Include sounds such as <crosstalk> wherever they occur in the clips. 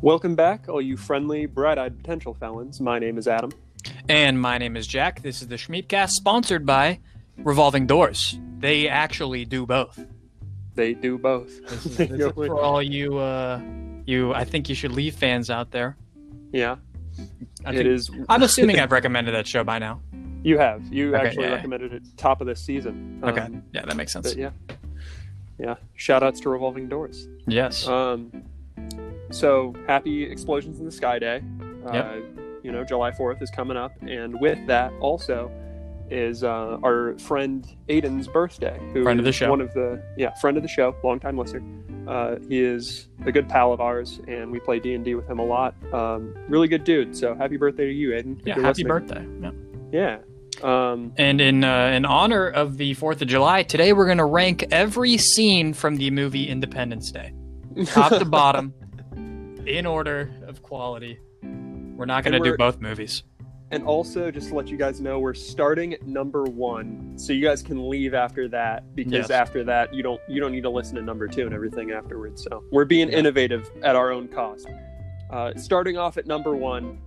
Welcome back, all you friendly, bright-eyed potential felons. My name is Adam. And my name is Jack. This is the Schmeepcast, sponsored by Revolving Doors. They actually do both. They do both. This is <laughs> for all you, uh, you, I think you should leave fans out there. yeah, I it think- is. I'm assuming <laughs> I've recommended that show by now. You have. You Okay, actually yeah. recommended it top of this season. Okay, Um, yeah, that makes sense. yeah, yeah. Shout outs to Revolving Doors. Yes. Um, so happy Explosions in the Sky Day. Uh, You know, July 4th is coming up, and with that also is uh, our friend Aiden's birthday. Who Friend of the show. One of the yeah, friend of the show, longtime listener. Uh, he is a good pal of ours, and we play D and D with him a lot. Um, really good dude. So happy birthday to you, Aiden. yeah, happy listening. birthday. Yeah. Yeah. Um, And in uh, in honor of the Fourth of July, today we're going to rank every scene from the movie Independence Day, top to <laughs> bottom, in order of quality. We're not going to do both movies. And also, just to let you guys know, we're starting at number one, so you guys can leave after that because Yes. after that, you don't you don't need to listen to number two and everything afterwards. So we're being Yeah. innovative at our own cost. Uh, starting off at number one,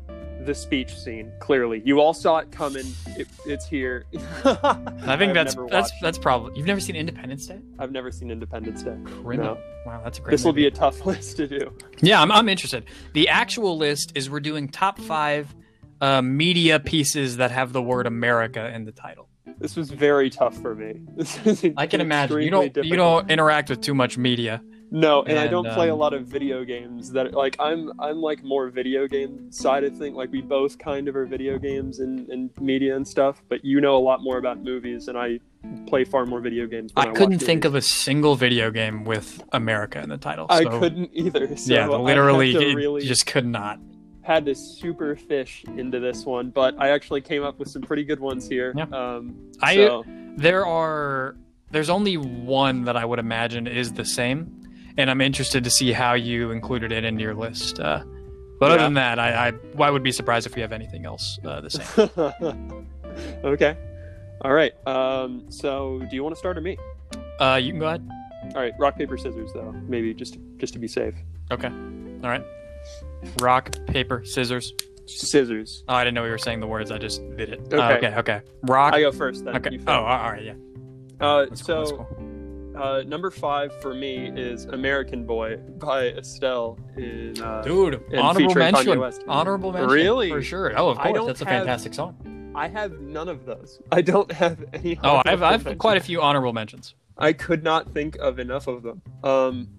the speech scene. Clearly, you all saw it coming. It, it's here. <laughs> I think that's that's that's probably you've never seen Independence Day. I've never seen Independence Day. Criminal. Wow, that's a great. This will be a tough <laughs> list to do. Yeah, I'm, I'm interested. The actual list is we're doing top five uh, media pieces that have the word America in the title. This was very tough for me. <laughs> This is I can imagine you don't you don't interact with too much media. No, and, I don't play a um, lot of video games that like I'm I'm like more video game side of thing. Like we both kind of are video games and, and media and stuff, but you know a lot more about movies and I play far more video games. I couldn't think of a single video game with America in the title. So. I couldn't either. <laughs> So yeah, literally, really just could not. had to super fish into this one, but I actually came up with some pretty good ones here. Yeah. Um, I- so, There are there's only one that I would imagine is the same, and I'm interested to see how you included it into your list. Uh, but Yeah. other than that, I, I I would be surprised if we have anything else uh, the same. <laughs> okay. All right. Um, so do you want to start or me? Uh, you can go ahead. All right. Rock paper scissors though. Maybe just just to be safe. Okay. All right. Rock, paper, scissors. Scissors. Oh, I didn't know you were saying the words. I just did it. Okay. Uh, okay. Okay. Rock. I go first then. okay. Oh, all right. Yeah. Uh, cool. so. Uh, number five for me is American Boy by Estelle. In uh, Dude, and honorable mention. West. Honorable mention. Really? For sure. Oh, of course. That's a have- fantastic song. I have none of those. I don't have any. Oh, I've, I've mentions. quite a few honorable mentions. I could not think of enough of them. Um,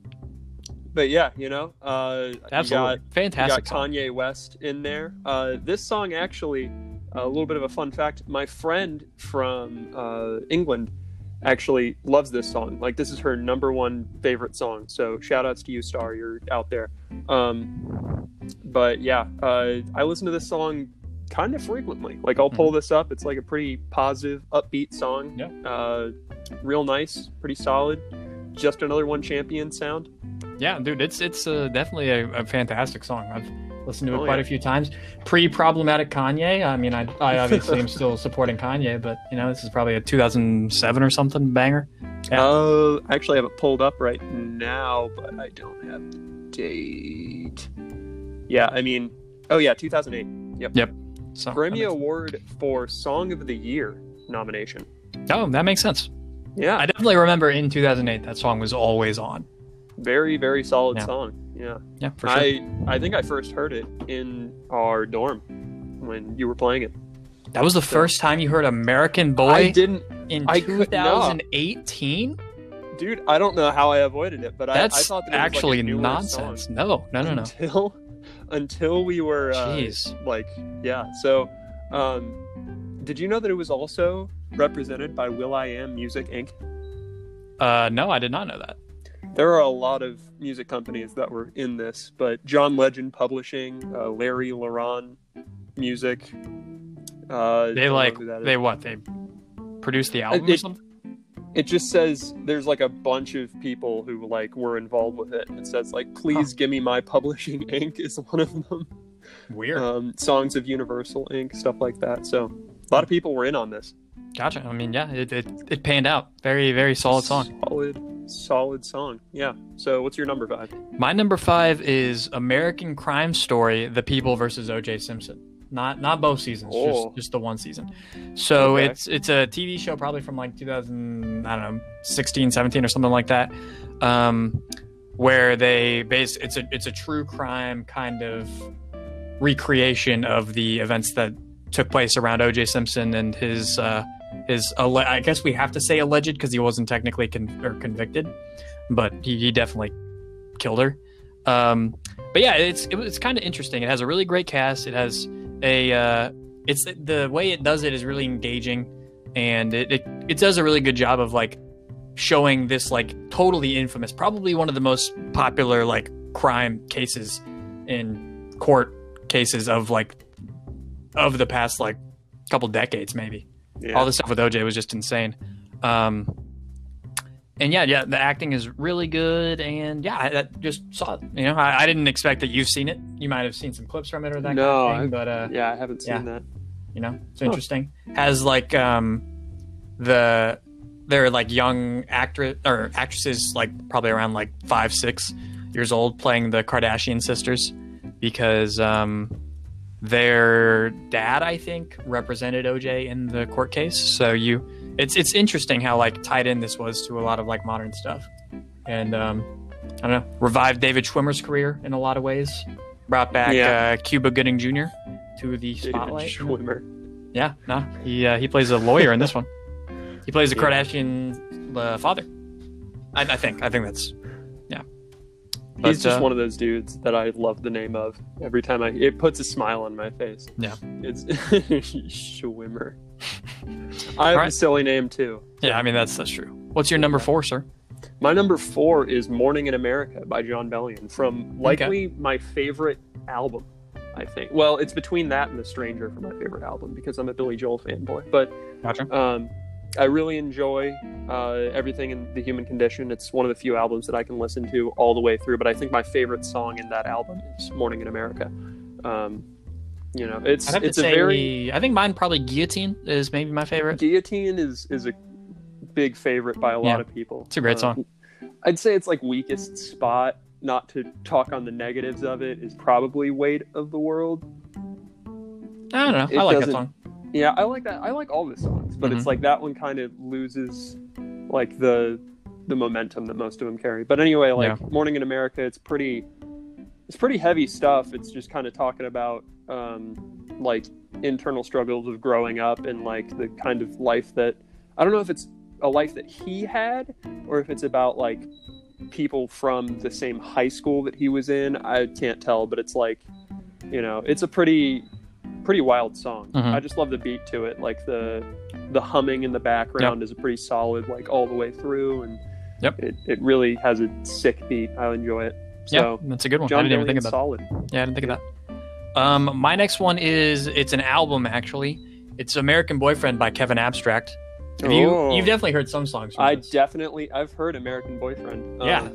but yeah, you know, uh, you Absolutely. got you Fantastic got song. Kanye West in there. Uh, this song actually, a little bit of a fun fact. My friend from uh, England actually loves this song. Like this is her number one favorite song. So shout outs to you, Star. You're out there. Um, but yeah, uh, I listen to this song kind of frequently. Like I'll pull this up. It's like a pretty positive, upbeat song. Yeah. Uh, real nice, pretty solid. Just another one champion sound. Yeah, dude, it's it's uh, definitely a, a fantastic song. I've listened to it Oh, quite yeah. a few times. Pre-problematic Kanye. I mean, I, I obviously am still supporting Kanye, but you know, this is probably a 2007 or something banger. Yeah. Uh, I actually have it pulled up right now, but I don't have the date. Yeah, I mean, oh yeah, 2008 Yep. Yep. So Grammy makes- Award for Song of the Year nomination. Oh, that makes sense. Yeah, I definitely remember in 2008 that song was always on. very very solid Yeah. song. Yeah, Yeah, for sure. I I think I first heard it in our dorm when you were playing it. that was the first time you heard American Boy I didn't, in I could not. 2018. dude. I don't know how I avoided it, but I, I That's thought that was like actually nonsense. No, no, no, no. Until until we were uh, Jeez. like yeah so um did you know that it was also represented by will i am music inc Uh, no, I did not know that. There are a lot of music companies that were in this but john legend publishing uh, larry laron music uh They like who that is. they what they produced the album or it- something. it just says there's like a bunch of people who like were involved with it it says like please give me my publishing inc is one of them Weird. um, songs of universal inc stuff like that so a lot of people were in on this Gotcha. I mean, yeah, it, it, it panned out. Very, very solid song. Solid. Solid song. Yeah. So what's your number five? My number five is American Crime Story: The People versus O.J. Simpson. Not not both seasons, Oh. just just the one season. So Okay. it's it's a TV show probably from like 2000 I don't know 16, 17 or something like that, um, where they base it's a it's a true crime kind of recreation of the events that took place around O.J. Simpson and his uh, alle- I guess we have to say alleged because he wasn't technically con- or convicted, but he, he definitely killed her. Um, but yeah, it's it, it's kind of interesting. It has a really great cast. It has a uh, it's the way it does it is really engaging, and it, it it does a really good job of like showing this like totally infamous, probably one of the most popular like crime cases in court cases of like of the past like couple decades maybe Yeah. all the stuff with OJ was just insane. Um, and yeah, yeah, the acting is really good, and yeah, I that just saw it. You know, I, I didn't expect that you've seen it. You might have seen some clips from it or that No, kind of thing, but uh, yeah, I haven't seen yeah. that. you know, it's Huh. interesting. Has like um, the they're like young actress or actresses, like probably around like five, six years old, playing the Kardashian sisters because um, their dad, I think, represented OJ in the court case. So you, it's it's interesting how like tied in this was to a lot of like modern stuff, and um, I don't know, revived David Schwimmer's career in a lot of ways, brought back Yeah. uh, Cuba Gooding Jr. to the David spotlight. know? Schwimmer. Yeah, no, he uh, he plays a lawyer in this one. He plays the. Kardashian uh, father. I, I think I think that's. But, He's just uh, one of those dudes that I love the name of. Every time I, it puts a smile on my face. Yeah. It's <laughs> Schwimmer. I have a silly name too. Yeah, I mean that's that's true. What's your number four, sir? My number four is "Morning in America" by Jon Bellion from likely my favorite album. I think. Well, it's between that and "The Stranger" for my favorite album because I'm a Billy Joel fanboy. But Gotcha. um, I really enjoy uh, everything in the Human Condition. It's one of the few albums that I can listen to all the way through. But I think my favorite song in that album is "Morning in America." Um, you know, it's it's a very I think mine probably Guillotine is maybe my favorite. Guillotine is is a big favorite by a lot Yeah. of people. It's a great Um, song. I'd say it's like weakest spot. Not to talk on the negatives of it is probably "Weight of the World." I don't know. it I like that song. Yeah, I like that. I like all the songs, but Mhm. it's like that one kind of loses like the the momentum that most of them carry. But anyway, like Morning in America, it's pretty it's pretty heavy stuff. It's just kind of talking about um like internal struggles of growing up and like the kind of life that I don't know if it's a life that he had or if it's about like people from the same high school that he was in. I can't tell, but it's like you know, it's a pretty pretty wild song. Mhm. I just love the beat to it. Like the the humming in the background is a pretty solid like all the way through and Yep. it, it really has a sick beat. I enjoy it. Yeah, So that's a good one. I didn't even think about. solid. Yeah, I didn't think of that. Um, my next one is it's an album actually. It's American Boyfriend by Kevin Abstract. Have you Oh. you've definitely heard some songs. From I this. definitely I've heard American Boyfriend. Um, yeah,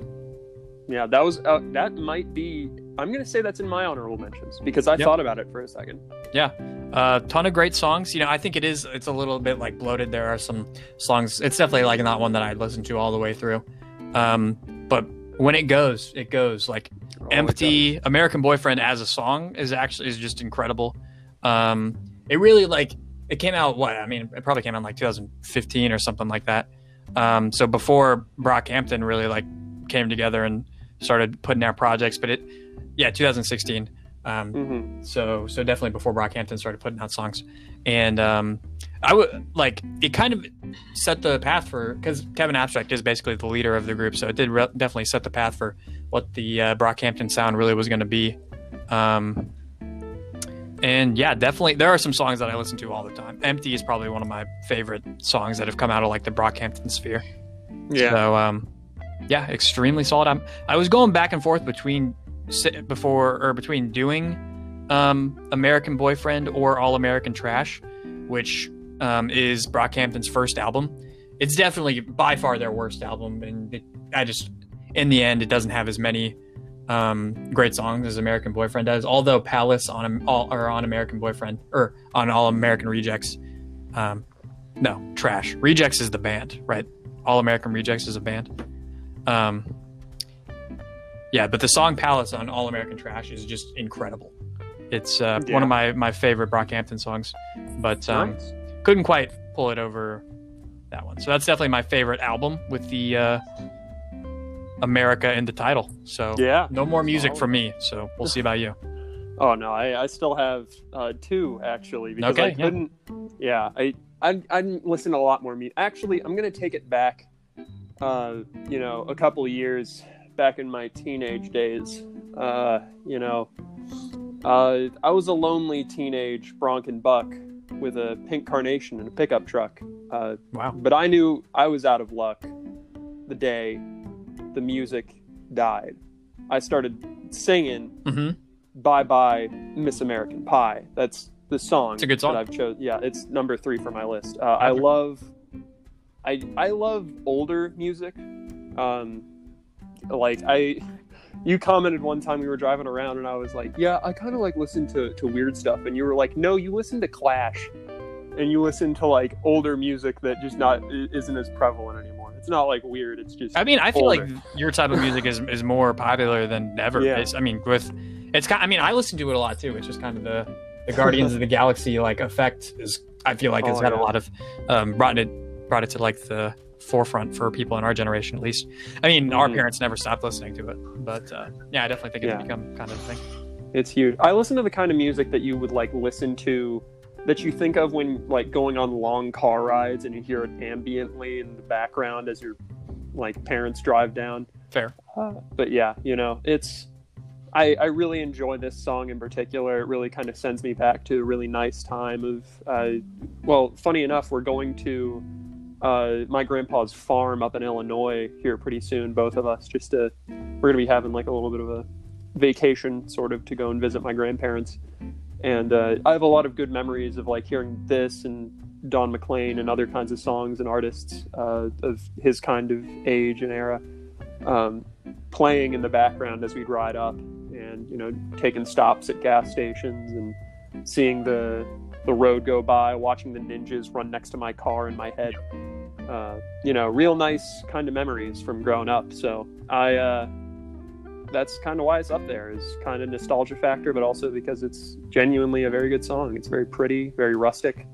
that was uh, that might be I'm going to say that's in my honorable mentions because I Yep. thought about it for a second. Yeah, A ton of great songs. You know, I think it is. It's a little bit like bloated. There are some songs. It's definitely like not one that I listen to all the way through. Um, but when it goes, it goes. Like Oh, "Empty," "American Boyfriend" as a song is actually is just incredible. Um, it really like it came out. What I mean, it probably came out in like 2015 or something like that. Um, so before Brockhampton really like came together and started putting out projects, but it, yeah, 2016. Um. Mhm. so so definitely before Brockhampton started putting out songs, and um, I would like it kind of set the path for because Kevin Abstract is basically the leader of the group, so it did re- definitely set the path for what the uh, Brockhampton sound really was going to be. Um, and yeah, definitely there are some songs that I listen to all the time. "Empty" is probably one of my favorite songs that have come out of like the Brockhampton sphere. Yeah. So um, yeah, extremely solid. I'm, I was going back and forth between before or between doing um, American Boyfriend or All American Trash, which um, is Brockhampton's first album. It's definitely by far their worst album, and it, I just in the end it doesn't have as many um, great songs as American Boyfriend does. Although Palace on all or on American Boyfriend or on All American Rejects, um, no trash. Rejects is the band, right? All American Rejects is a band. Um, yeah, but the song "Palace" on All American Trash is just incredible. It's uh, Yeah. one of my my favorite Brockhampton songs, but um, Nice. couldn't quite pull it over that one. So that's definitely my favorite album with the uh, America in the title. So Yeah. no more music for me. So we'll see about you. <laughs> Oh no, I, I still have uh, two actually because I Okay, yeah. couldn't. Yeah, I I I didn't listen to a lot more music. Actually, I'm gonna take it back. Uh, you know, a couple of years back in my teenage days. Uh, you know, uh, I was a lonely teenage Bronco buck with a pink carnation and a pickup truck. Uh, Wow. but I knew I was out of luck the day the music died. I started singing hmm Bye Bye Miss American Pie. That's the song. It's a good song. that I've chosen. Yeah, it's number three for my list. Uh, I love, I I love older music. Um, like I, you commented one time we were driving around and I was like, yeah, I kind of like listen to to weird stuff, and you were like, no, you listen to Clash, and you listen to like older music that just not isn't as prevalent anymore. It's not like weird. It's just I mean, I feel older. like your type of music is is more popular than ever. Yeah. It's, I mean, with it's kind. I mean, I listen to it a lot too. It's just kind of the the Guardians of the Galaxy like effect is. I feel like Oh, had yeah. a lot of um, brought it brought it to like the forefront for people in our generation at least. I mean, our Mhm. parents never stopped listening to it, but uh, yeah, I definitely think it's Yeah. become kind of a thing. It's huge. I listen to the kind of music that you would like listen to that you think of when like going on long car rides and you hear it ambiently in the background as your like parents drive down. Fair. Uh, but yeah, you know, it's I, I really enjoy this song in particular. It really kind of sends me back to a really nice time of uh, well, funny enough, we're going to uh, my grandpa's farm up in Illinois here pretty soon, both of us, just to we're gonna be having like a little bit of a vacation sort of to go and visit my grandparents. And uh, I have a lot of good memories of like hearing this and Don McLean and other kinds of songs and artists uh, of his kind of age and era um, playing in the background as we'd ride up and you know taking stops at gas stations and seeing the the road go by, watching the ninjas run next to my car in my head. Uh, you know, real nice kind of memories from growing up. So I, uh, that's kind of why it's up there is kind of nostalgia factor, but also because it's genuinely a very good song. It's very pretty, very rustic,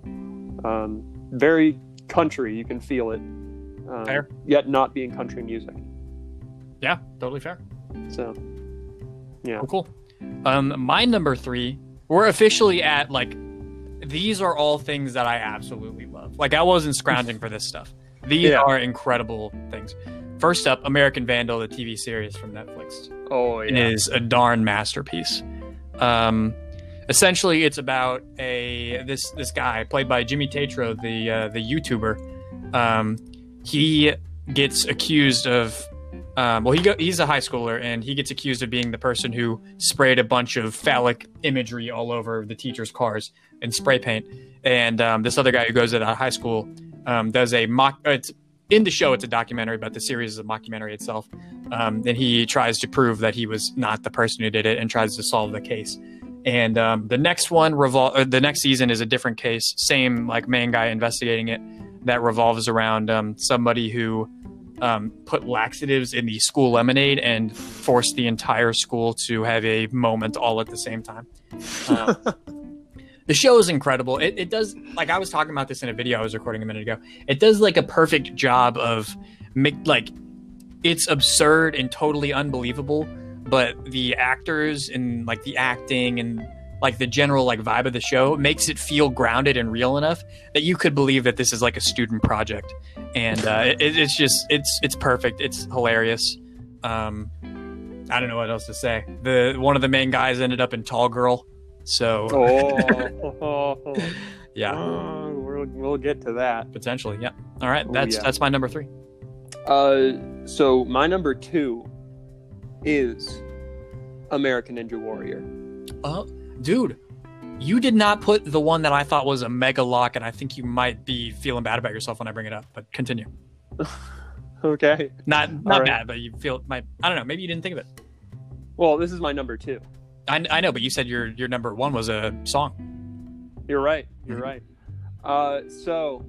um, very country. You can feel it, um, Fair. yet not being country music. Yeah, totally fair. So yeah, Oh, cool. Um, my number three, we're officially at like, these are all things that I absolutely love. Like, I wasn't scrounging for this stuff. These Yeah. are incredible things. First up, American Vandal, the TV series from Netflix. oh It is a darn masterpiece. Um, essentially, it's about a this this guy played by Jimmy Tatro, the uh, the YouTuber. Um, he gets accused of. Um, well, he go, he's a high schooler, and he gets accused of being the person who sprayed a bunch of phallic imagery all over the teachers' cars in spray paint. And um, this other guy who goes to that high school um, does a mock. uh, It's in the show. It's a documentary, but the series is a mockumentary itself. Um, and he tries to prove that he was not the person who did it, and tries to solve the case. And um, the next one revol- uh, the next season is a different case, same like main guy investigating it, that revolves around um, somebody who um, put laxatives in the school lemonade and forced the entire school to have a moment all at the same time. Um, <laughs> the show is incredible. It, it does like I was talking about this in a video I was recording a minute ago. It does like a perfect job of make like it's absurd and totally unbelievable, but the actors and like the acting and like the general like vibe of the show makes it feel grounded and real enough that you could believe that this is like a student project. And uh, it, it's just it's it's perfect. It's hilarious. Um i don't know what else to say. The one of the main guys ended up in tall girl so oh, <laughs> yeah. Oh, we'll, we'll get to that. potentially yeah. All right Oh, that's yeah. that's my number three. Uh, so my number two is American Ninja Warrior. oh dude you did not put the one that i thought was a mega lock and i think you might be feeling bad about yourself when i bring it up but continue <laughs> Okay. not not right. bad but you feel my. i don't know maybe you didn't think of it Well, this is my number two. I, I know but you said your your number one was a song You're right. You're Mhm. right. Uh, so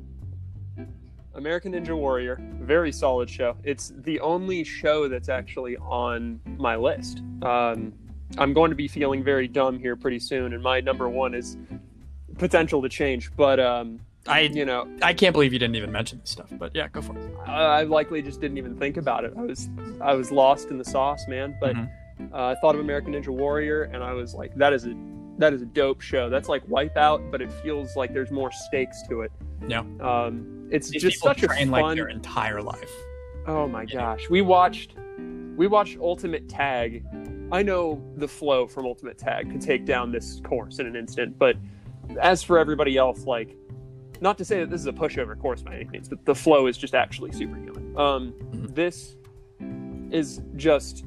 American Ninja Warrior, very solid show. It's the only show that's actually on my list. Um, I'm going to be feeling very dumb here pretty soon, and my number one is potential to change. But um, I you know, I can't believe you didn't even mention this stuff. But yeah, go for it. I I likely just didn't even think about it. I was I was lost in the sauce, man. But Mhm. uh, I thought of American Ninja Warrior, and I was like, that is a that is a dope show. That's like Wipeout, but it feels like there's more stakes to it. Yeah. Um, it's These just such a fun. like their entire life. Oh my gosh, we watched we watched Ultimate Tag. I know the flow from Ultimate Tag could take down this course in an instant, but as for everybody else, like not to say that this is a pushover course by any means, but the flow is just actually superhuman. Um, Mhm. This is just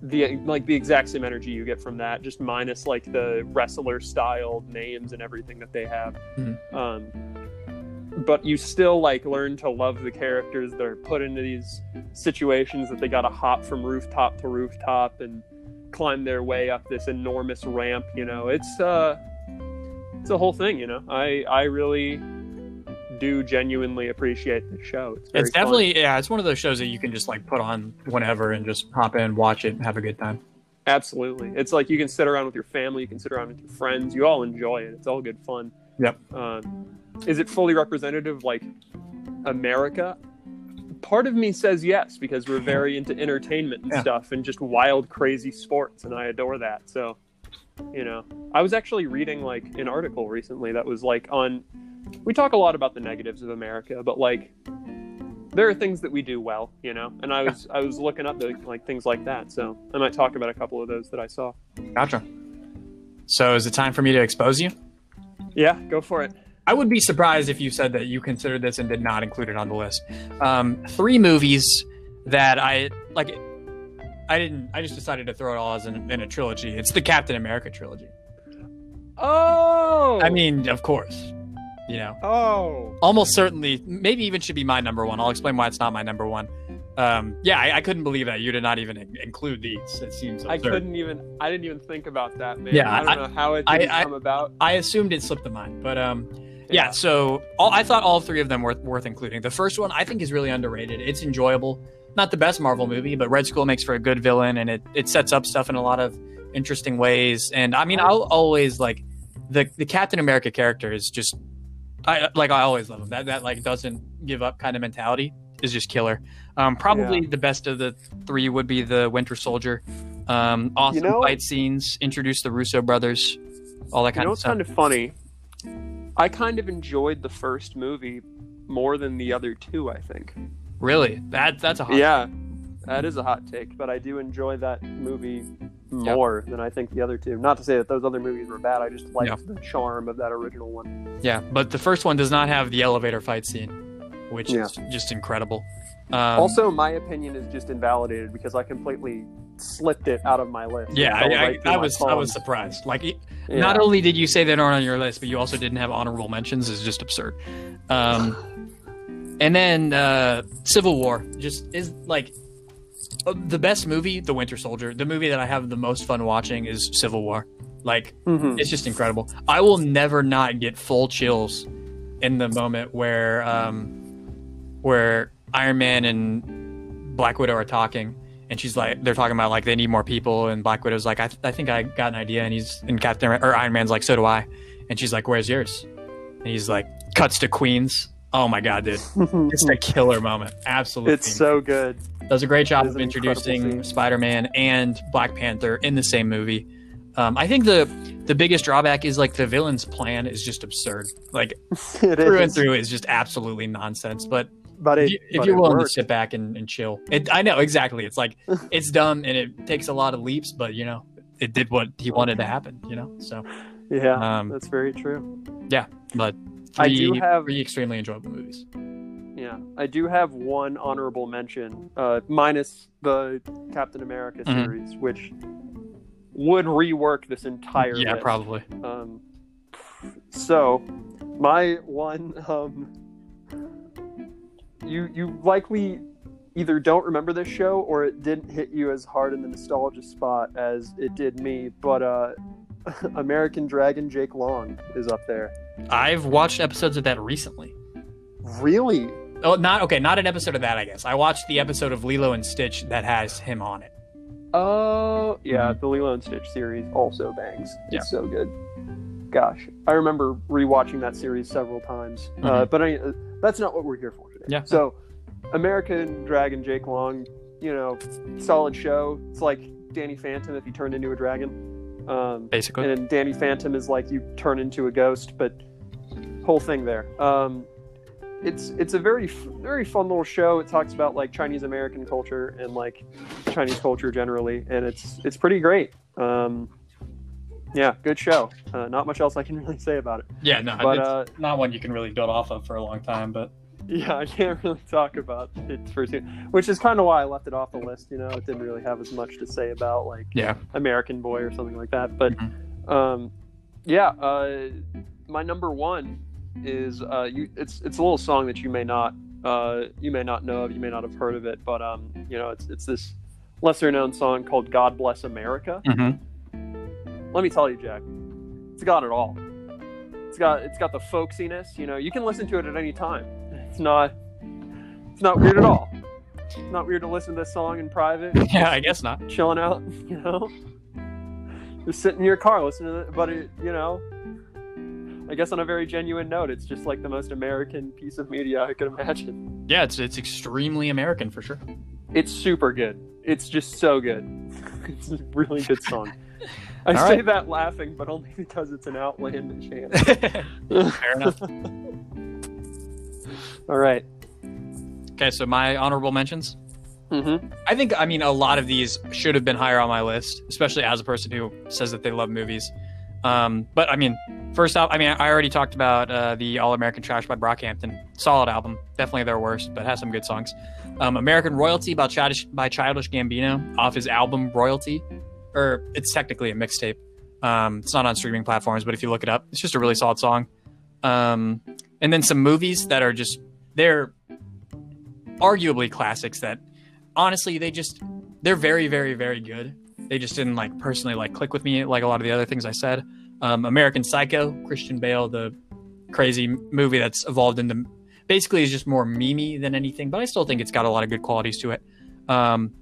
the like the exact same energy you get from that, just minus like the wrestler style names and everything that they have. Mhm. Um, but you still like learn to love the characters. They're put into these situations that they got to hop from rooftop to rooftop and climb their way up this enormous ramp. You know, it's uh, it's a whole thing. You know, I I really do genuinely appreciate the show. It's, It's fun. definitely yeah. It's one of those shows that you can just like put on whenever and just hop in, watch it, and have a good time. Absolutely. It's like you can sit around with your family, you can sit around with your friends. You all enjoy it. It's all good fun. Yep. Um, is it fully representative like America? Part of me says yes because we're very into entertainment and Yeah. stuff and just wild, crazy sports, and I adore that. So, you know, I was actually reading like an article recently that was like on. We talk a lot about the negatives of America, but like there are things that we do well, you know. And I was I was looking up the, like things like that, so I might talk about a couple of those that I saw. Gotcha. So is it time for me to expose you? Yeah, go for it. I would be surprised if you said that you considered this and did not include it on the list. Um, three movies that I like. I didn't. I just decided to throw it all as in, in a trilogy. It's the Captain America trilogy. Oh, I mean, of course, you know, oh, almost certainly, maybe even should be my number one. I'll explain why it's not my number one. Um, yeah, I, I couldn't believe that you did not even include these. It seems absurd. I couldn't even. I didn't even think about that, man. Yeah, I don't I- know how it I- come about. I assumed it slipped the mind, but um, yeah. So all, I thought all three of them were worth including. The first one I think is really underrated. It's enjoyable. Not the best Marvel movie, but Red Skull makes for a good villain, and it it sets up stuff in a lot of interesting ways. And I mean, I'll always like the the Captain America character is just. I like. I always love him. That that like doesn't give up kind of mentality is just killer. Um, probably the best of the three would be the Winter Soldier. Um, awesome know- fight scenes. Introduce the Russo brothers. All that You kind know of what's stuff. kind of funny? I kind of enjoyed the first movie more than the other two. I think. Really? That that's a hot. Yeah, that is a hot take, but I do enjoy that movie more than I think the other two. Not to say that those other movies were bad. I just liked Yeah. the charm of that original one. Yeah, but the first one does not have the elevator fight scene, which Yeah. is just incredible. Um, also, my opinion is just invalidated because I completely slipped it out of my list. Yeah, I, right I, I was I was surprised. Like, it- Yeah. not only did you say they aren't on your list, but you also didn't have honorable mentions. Is just absurd. Um, and then uh, Civil War just is like uh, the best movie, The Winter Soldier. The movie that I have the most fun watching is Civil War. Like, Mhm. it's just incredible. I will never not get full chills in the moment where um, where Iron Man and Black Widow are talking, and she's like, they're talking about like they need more people, and Black Widow's like, I, th- I think I got an idea, and he's and Captain or Iron Man's like, so do I, and she's like, where's yours? And he's like, cuts to Queens. Oh my god, dude, <laughs> it's a killer moment. Absolutely, it's so good. does a great job of introducing. Spider-Man and Black Panther in the same movie. Um, I think the the biggest drawback is like the villain's plan is just absurd. Like <laughs> It through and through is just absolutely nonsense. But But if, you, if you're willing worked. to sit back and, and chill, it, I know exactly. It's like <laughs> it's dumb and it takes a lot of leaps, but you know it did what he wanted to happen. You know, so yeah, um, that's very true. Yeah, but I do have- three extremely enjoyable movies. Yeah, I do have one honorable mention, uh, minus the Captain America Mhm. series, which would rework this entire. Yeah, list. probably. Um, so, my one, um, you you likely either don't remember this show or it didn't hit you as hard in the nostalgia spot as it did me. But uh, <laughs> American Dragon Jake Long is up there. I've watched episodes of that recently. Really? Oh, not okay. Not an episode of that. I guess I watched the episode of Lilo and Stitch that has him on it. Oh, yeah, the Lilo and Stitch series also bangs. It's Yeah. so good. Gosh, I remember rewatching that series several times. Uh, Mhm. but I, uh, that's not what we're here for. Yeah. So, American Dragon Jake Long, you know, solid show. It's like Danny Phantom if he turned into a dragon. Um, Basically, and Danny Phantom is like you turn into a ghost, but whole thing there. Um, it's it's a very very fun little show. It talks about like Chinese American culture and like Chinese culture generally, and it's it's pretty great. Um, yeah, good show. Uh, not much else I can <laughs> really say about it, yeah, no, but it's uh, not one you can really build off of for a long time. But <laughs> yeah, I can't really talk about it for soon, which is kind of why I left it off the list. You know, it didn't really have as much to say about like yeah, American Boy or something like that. But Mhm. um, yeah, uh, my number one is uh, you. It's it's a little song that you may not uh, you may not know of, you may not have heard of it, but um, you know, it's it's this lesser known song called "God Bless America." hmm Let me tell you, Jack, it's got it all. It's got it's got the folksiness. You know, you can listen to it at any time. It's not it's not weird at all. It's not weird to listen to this song in private <laughs> yeah, I guess not. chilling out, <laughs> you know, just sitting in your car listening to it. But it, you know, I guess on a very genuine note, it's just like the most American piece of media I could imagine. Yeah, it's it's extremely American for sure. It's super good. It's just so good. <laughs> it's a really good song. I All say right. that laughing, but only because it's an outlandish answer. Fair enough. All right. Okay, so my honorable mentions. Mm-hmm. I think I mean a lot of these should have been higher on my list, especially as a person who says that they love movies. Um, but I mean, first off, I mean I already talked about uh, the All American Trash by Brockhampton. Solid album, definitely their worst, but has some good songs. Um, American Royalty by Childish, by Childish Gambino off his album Royalty, or it's technically a mixtape. Um, it's not on streaming platforms, but if you look it up, it's just a really solid song. Um, and then some movies that are just they're arguably classics that honestly they just they're very very very good. They just didn't like personally like click with me like a lot of the other things i said. Um, american psycho christian bale the crazy movie that's evolved into basically is just more memey than anything but i still think it's got a lot of good qualities to it. Um,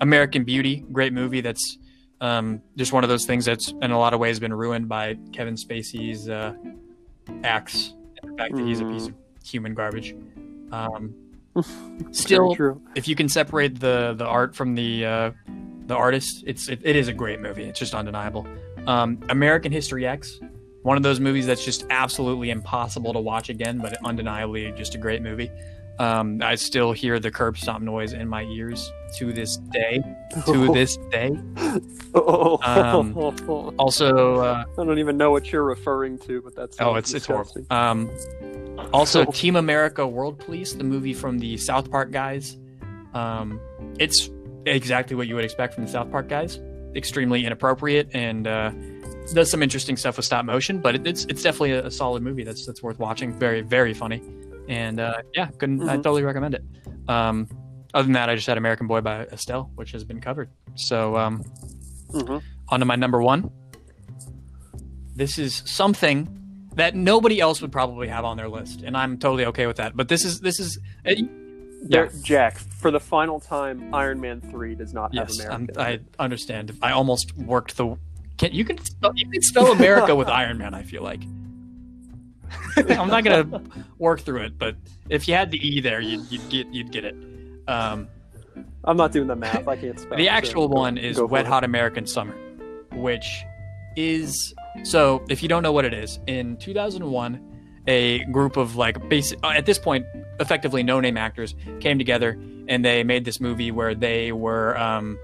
american beauty great movie that's um, just one of those things that's in a lot of ways been ruined by kevin spacey's uh, acts and the fact that he's a piece of human garbage um, <laughs> still true. if you can separate the the art from the uh, the artist, it's it, it is a great movie. It's just undeniable. Um, American History X, one of those movies that's just absolutely impossible to watch again, but undeniably just a great movie. Um, I still hear the curb stomp noise in my ears to this day. To <laughs> this day. Um, <laughs> Also, uh, I don't even know what you're referring to, but that's oh, it's it's horrible. Um, also, <laughs> Team America: World Police, the movie from the South Park guys. Um, it's exactly what you would expect from the South Park guys. Extremely inappropriate and uh, does some interesting stuff with stop motion, but it, it's it's definitely a, a solid movie that's that's worth watching. Very very funny, and uh, yeah, couldn't I totally recommend it. Um, other than that, I just had American Boy by Estelle, which has been covered. So um, Mhm. on to my number one. This is something that nobody else would probably have on their list, and I'm totally okay with that. But this is this is uh, There- Jack, for the final time, Iron Man three does not yes, have America. I understand. I almost worked the. Can you can spell, you can spell America with Iron Man? I feel like. <laughs> I'm not gonna work through it, but if you had the E there, you'd, you'd get you'd get it. Um, I'm not doing the math. I can't spell. the so actual go- one is go Wet it. Hot American Summer, which is so. If you don't know what it is, in 2001, a group of like basic uh, at this point effectively no name actors came together and they made this movie where they were um,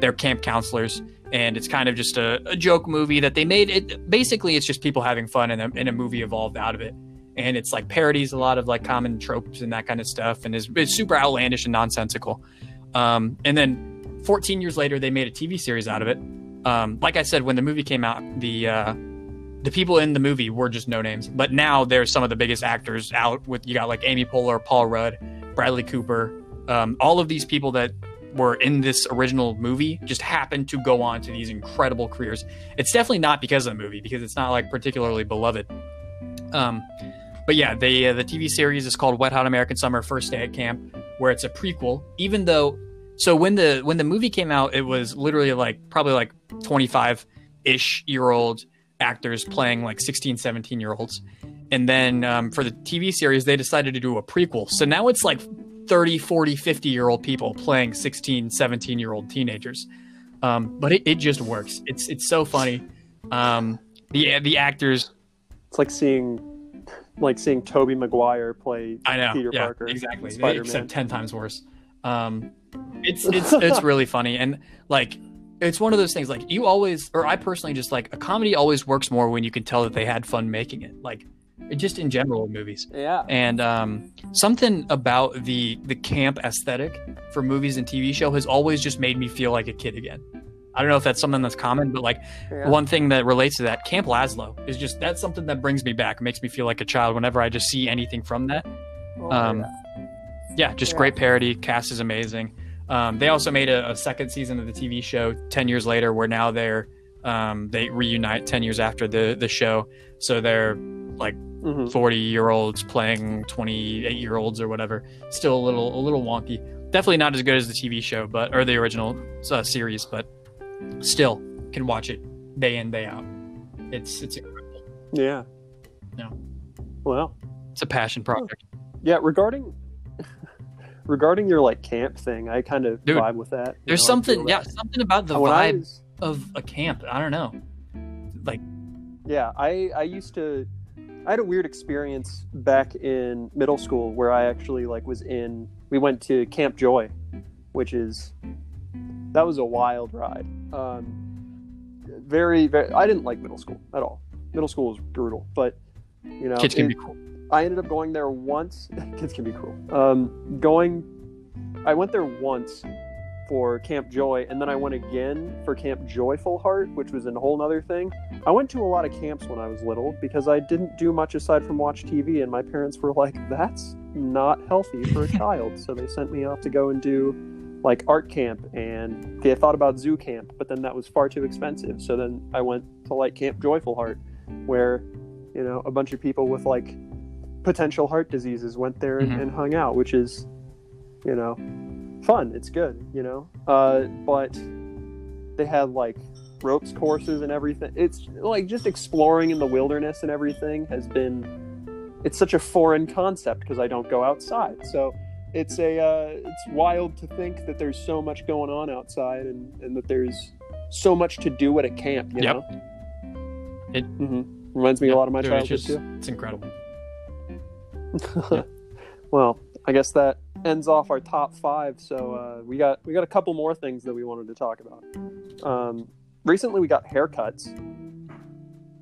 they're camp counselors and it's kind of just a, a joke movie that they made. It basically it's just people having fun and a, and a movie evolved out of it. And it's like parodies a lot of like common tropes and that kind of stuff and it's, it's super outlandish and nonsensical. Um, and then 14 years later they made a tv series out of it. Um, like i said when the movie came out the uh, the people in the movie were just no names. But now there's some of the biggest actors out with you got like amy poehler paul rudd bradley cooper um, all of these people that were in this original movie just happened to go on to these incredible careers it's definitely not because of the movie because it's not like particularly beloved um, but yeah, the uh, the TV series is called Wet Hot American Summer: First Day at Camp, where it's a prequel. Even though, so when the when the movie came out, it was literally like probably like 25 ish year old actors playing like 16, 17 year olds. And then um, for the TV series, they decided to do a prequel. So now it's like 30, 40, 50 year old people playing 16, 17 year old teenagers. Um, but it, it just works. It's it's so funny. Um, the the actors. It's like seeing like seeing Tobey Maguire play I know, Peter yeah, Parker. exactly, Spider-Man. except ten times worse. Um, it's <laughs> it's it's really funny and like it's one of those things like you always or I personally just like a comedy always works more when you can tell that they had fun making it. Like just in general movies. Yeah. And um, something about the the camp aesthetic for movies and TV show has always just made me feel like a kid again. I don't know if that's something that's common, but like yeah. one thing that relates to that, Camp Lazlo is just that's something that brings me back. Makes me feel like a child whenever I just see anything from that. Oh, um, yeah. Yeah, just Yeah. great parody. Cast is amazing. Um, they also made a, a second season of the TV show ten years later, where now they're um, they reunite ten years after the the show. So they're like Mhm. 40 year olds playing 28 year olds or whatever still a little a little wonky definitely not as good as the tv show but or the original uh, series but still can watch it day in day out it's it's incredible Yeah. No. Well, it's a passion project yeah. Regarding <laughs> regarding your like camp thing, I kind of Dude, vibe with that. there's know, something yeah that. something about the When vibe was- of a camp i don't know like Yeah, I I used to I had a weird experience back in middle school where I actually like was in we went to Camp Joy, which is that was a wild ride. Um very very I didn't like middle school at all. Middle school was brutal, but you know, kids can it- be cool I ended up going there once. <laughs> Kids can be cruel. Um, going, I went there once for Camp Joy, and then I went again for Camp Joyful Heart, which was a whole nother thing. I went to a lot of camps when I was little because I didn't do much aside from watch TV, and my parents were like, "That's not healthy for a <laughs> child," so they sent me off to go and do like art camp, and they thought about zoo camp, but then that was far too expensive. So then I went to like Camp Joyful Heart, where you know a bunch of people with like potential heart diseases went there and, Mhm. and hung out, which is, you know, fun. It's good, you know. Uh, but they had like ropes courses and everything. It's like just exploring in the wilderness and everything has been. It's such a foreign concept because I don't go outside. So it's a uh, it's wild to think that there's so much going on outside and, and that there's so much to do at a camp. You Yep. know. It- hmm reminds me a lot of my childhood just- too. it's incredible <laughs> well, I guess that ends off our top five. So uh, we got we got a couple more things that we wanted to talk about. Um, recently, we got haircuts.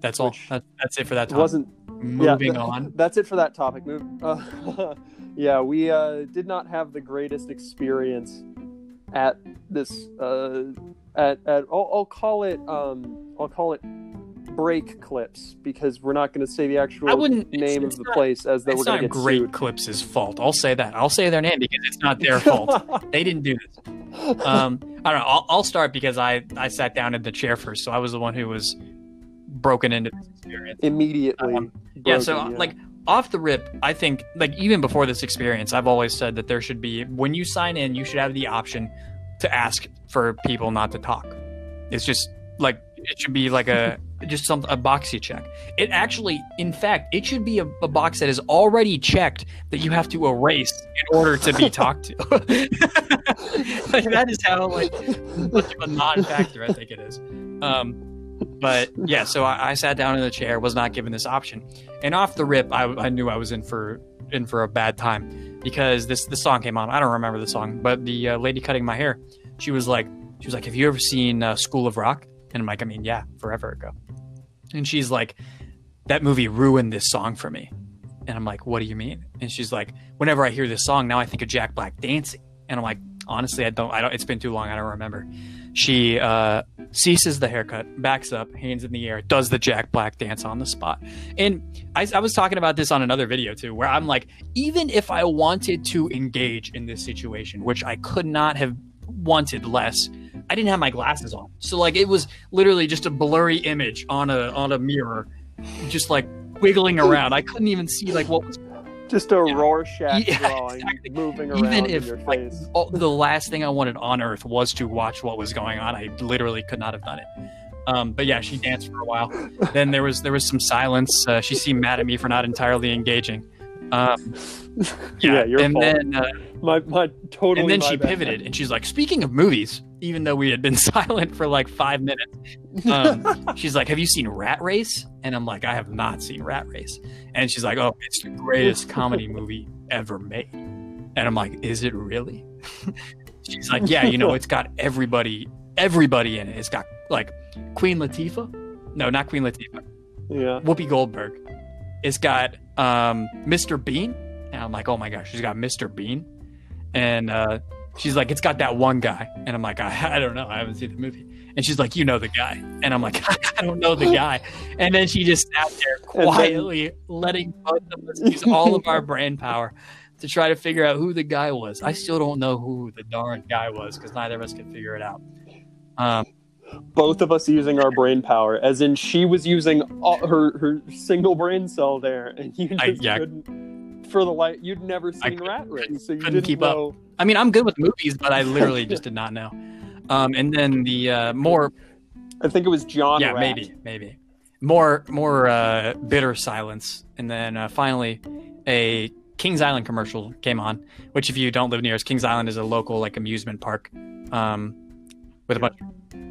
that's all that, that's it for that It wasn't moving yeah, on <laughs> That's it for that topic. Move. Uh, <laughs> yeah, we uh, did not have the greatest experience at this. Uh, at at I'll, I'll call it. Um, I'll call it break clips because we're not going to say the actual I wouldn't- name it's of the not- place as though it's we're going not to get great sued. clips' fault i'll say that i'll say their name because it's not their fault <laughs> they didn't do this um, I don't know. I'll, I'll start because I, I sat down in the chair first, so I was the one who was broken into this experience. Immediately. Um, yeah, so broken, like off the rip, I think like even before this experience, I've always said that there should be when you sign in, you should have the option to ask for people not to talk. It's just like it should be like a just some a box you check. It actually, in fact, it should be a, a box that is already checked that you have to erase in order to be talked to. <laughs> like that is how like much of a non-factor I think it is. Um, but yeah, so I, I sat down in the chair, was not given this option, and off the rip, I, I knew I was in for in for a bad time because this this song came on. I don't remember the song, but the uh, lady cutting my hair, she was like, she was like, "Have you ever seen uh, School of Rock?" And I'm like, "I mean, yeah, forever ago." And she's like, "That movie ruined this song for me." And I'm like, "What do you mean?" And she's like, "Whenever I hear this song, now I think of Jack Black dancing." And I'm like, "Honestly, I don't. I don't. It's been too long. I don't remember." She uh, ceases the haircut, backs up, hands in the air, does the Jack Black dance on the spot. And I, I was talking about this on another video too, where I'm like, even if I wanted to engage in this situation, which I could not have wanted less, I didn't have my glasses on. So like it was literally just a blurry image on a on a mirror, just like wiggling around. I couldn't even see like what was Just a Yeah. Rorschach <laughs> Yeah, drawing exactly. moving around even in if your like face. all, the last thing I wanted on earth was to watch what was going on. I literally could not have done it. Um, but yeah, she danced for a while. then there was there was some silence. Uh, she seemed mad at me for not entirely engaging. Um, <laughs> yeah, Yeah, and fault. then uh, my my totally. and then she bad. pivoted and she's like, speaking of movies, even though we had been <laughs> silent for like five minutes, um, <laughs> she's like, have you seen Rat Race? And I'm like, I have not seen Rat Race. And she's like, oh, it's the greatest comedy movie ever made. And I'm like, is it really? she's like, yeah, you know, it's got everybody, everybody in it. It's got like Queen Latifah. No, not Queen Latifah. Yeah. Whoopi Goldberg. It's got um, Mr. Bean, and I'm like, oh my gosh, she's got Mr. Bean, and uh, she's like, it's got that one guy, and I'm like, I, <laughs> I don't know, I haven't seen the movie, and she's like, you know the guy, and I'm like, <laughs> I don't know the guy, and then she just sat there <laughs> quietly letting both of us use all of our brain power to try to figure out who the guy was. I still don't know who the darn guy was because neither of us could figure it out. Um, Both of us using our brain power, as in she was using all, her her single brain cell there, and you just I- yeah. couldn't. For the light, you'd never seen couldn't- Rat Race, so you couldn't didn't keep up. I mean, I'm good with movies, but I literally just did not know. Um, and then the uh, more, I think it was John. yeah, Rat. maybe, maybe more, more uh, bitter silence, and then uh, finally, a Kings Island commercial came on. Which, if you don't live near us, Kings Island is a local like amusement park, um, with a bunch.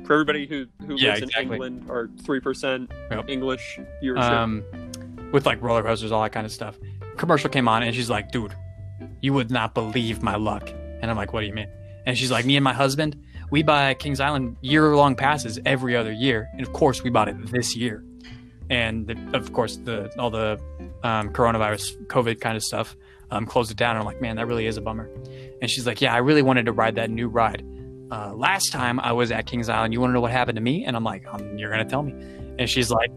For everybody who who Yeah, lives exactly. in England or three percent Yep. English viewership. um, with like roller coasters, all that kind of stuff. Commercial came on, and she's like, "Dude, you would not believe my luck." And I'm like, "What do you mean?" And she's like, "Me and my husband, we buy Kings Island year-long passes every other year, and of course, we bought it this year. And the, of course, the all the um, coronavirus, COVID kind of stuff, um, closed it down. And I'm like, man, that really is a bummer. And she's like, yeah, I really wanted to ride that new ride. Uh, last time I was at Kings Island, you want to know what happened to me? And I'm like, um, you're gonna tell me. And she's like,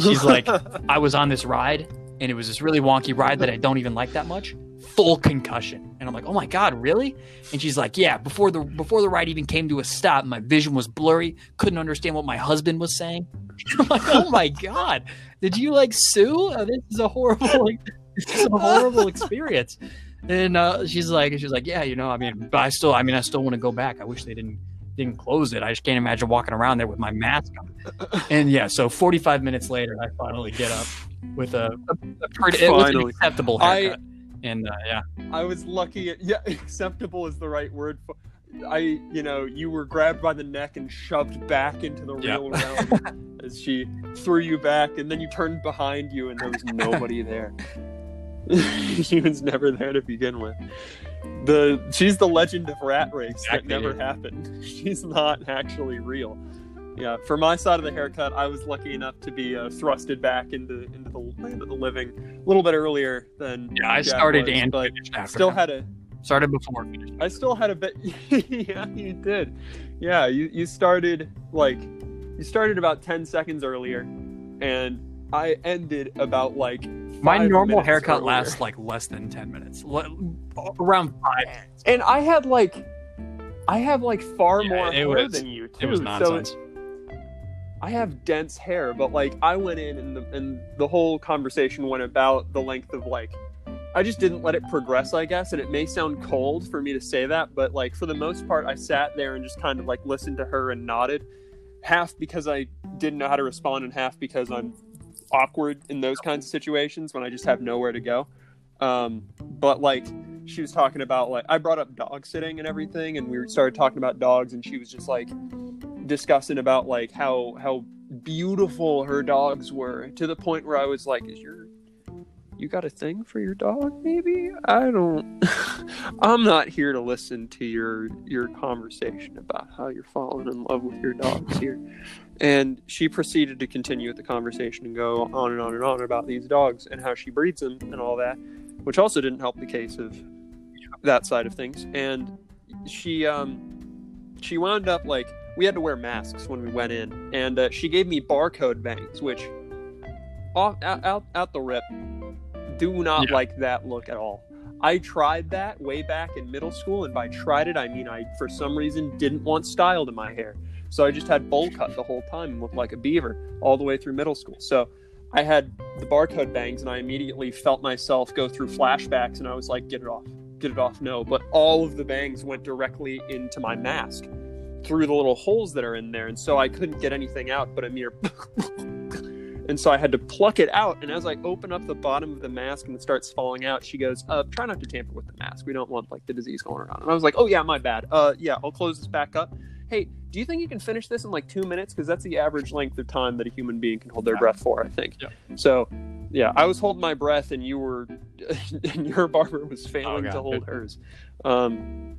she's like, <laughs> I was on this ride, and it was this really wonky ride that I don't even like that much. Full concussion, and I'm like, "Oh my god, really?" And she's like, "Yeah." Before the before the ride even came to a stop, my vision was blurry. Couldn't understand what my husband was saying. <laughs> I'm like, "Oh my god, did you like sue? Uh, this is a horrible, like, this is a horrible <laughs> experience." And uh, she's like, she's like, "Yeah, you know, I mean, but I still, I mean, I still want to go back. I wish they didn't didn't close it. I just can't imagine walking around there with my mask on." <laughs> And yeah, so 45 minutes later, I finally get up with a, a, a pretty, it was an acceptable I- haircut. and uh, yeah, I was lucky. Yeah, <laughs> acceptable is the right word. For, I, you know, you were grabbed by the neck and shoved back into the Yeah. real <laughs> realm as she threw you back, and then you turned behind you, and there was nobody there. <laughs> she was never there to begin with. The she's the legend of Rat Race that never happened. <laughs> She's not actually real. Yeah, for my side of the haircut, I was lucky enough to be uh, thrusted back into into the land of the living a little bit earlier than yeah, I Jack started was, and but finished after. still had a started before. I still had a bit. <laughs> yeah, you did. Yeah, you you started like you started about ten seconds earlier, and I ended about like My normal haircut earlier. lasts like less than 10 minutes, Le- around five. and I had like I have like far Yeah, more hair was- than you too. It was So nonsense. I have dense hair, but like I went in and the and the whole conversation went about the length of like I just didn't let it progress, I guess, and it may sound cold for me to say that, but like for the most part I sat there and just kind of like listened to her and nodded, half because I didn't know how to respond and half because I'm awkward in those kinds of situations when I just have nowhere to go. Um, but like she was talking about like I brought up dog sitting and everything and we started talking about dogs and she was just like discussing about like how how beautiful her dogs were to the point where I was like, "Is your you got a thing for your dog? Maybe I don't. <laughs> I'm not here to listen to your your conversation about how you're falling in love with your dogs here." And she proceeded to continue with the conversation and go on and on and on about these dogs and how she breeds them and all that, which also didn't help the case of that side of things. And she um she wound up like we had to wear masks when we went in, and uh, she gave me barcode bangs, which off out, out out the rip, do not Yeah. like that look at all. I tried that way back in middle school, and by tried it, I mean I for some reason didn't want style to my hair, so I just had bowl cut the whole time and looked like a beaver all the way through middle school. So I had the barcode bangs, and I immediately felt myself go through flashbacks, and I was like, "Get it off, get it off." No, but all of the bangs went directly into my mask through the little holes that are in there, and so I couldn't get anything out but a mere. <laughs> and so I had to pluck it out. And as I open up the bottom of the mask and it starts falling out, she goes, uh, "Try not to tamper with the mask. We don't want like the disease going around." And I was like, "Oh yeah, my bad. Uh, yeah, I'll close this back up." Hey, do you think you can finish this in like two minutes? Because that's the average length of time that a human being can hold their breath for, I think. Yeah. So, yeah, I was holding my breath, and you were, <laughs> and your barber was failing Oh, to hold hers. Um,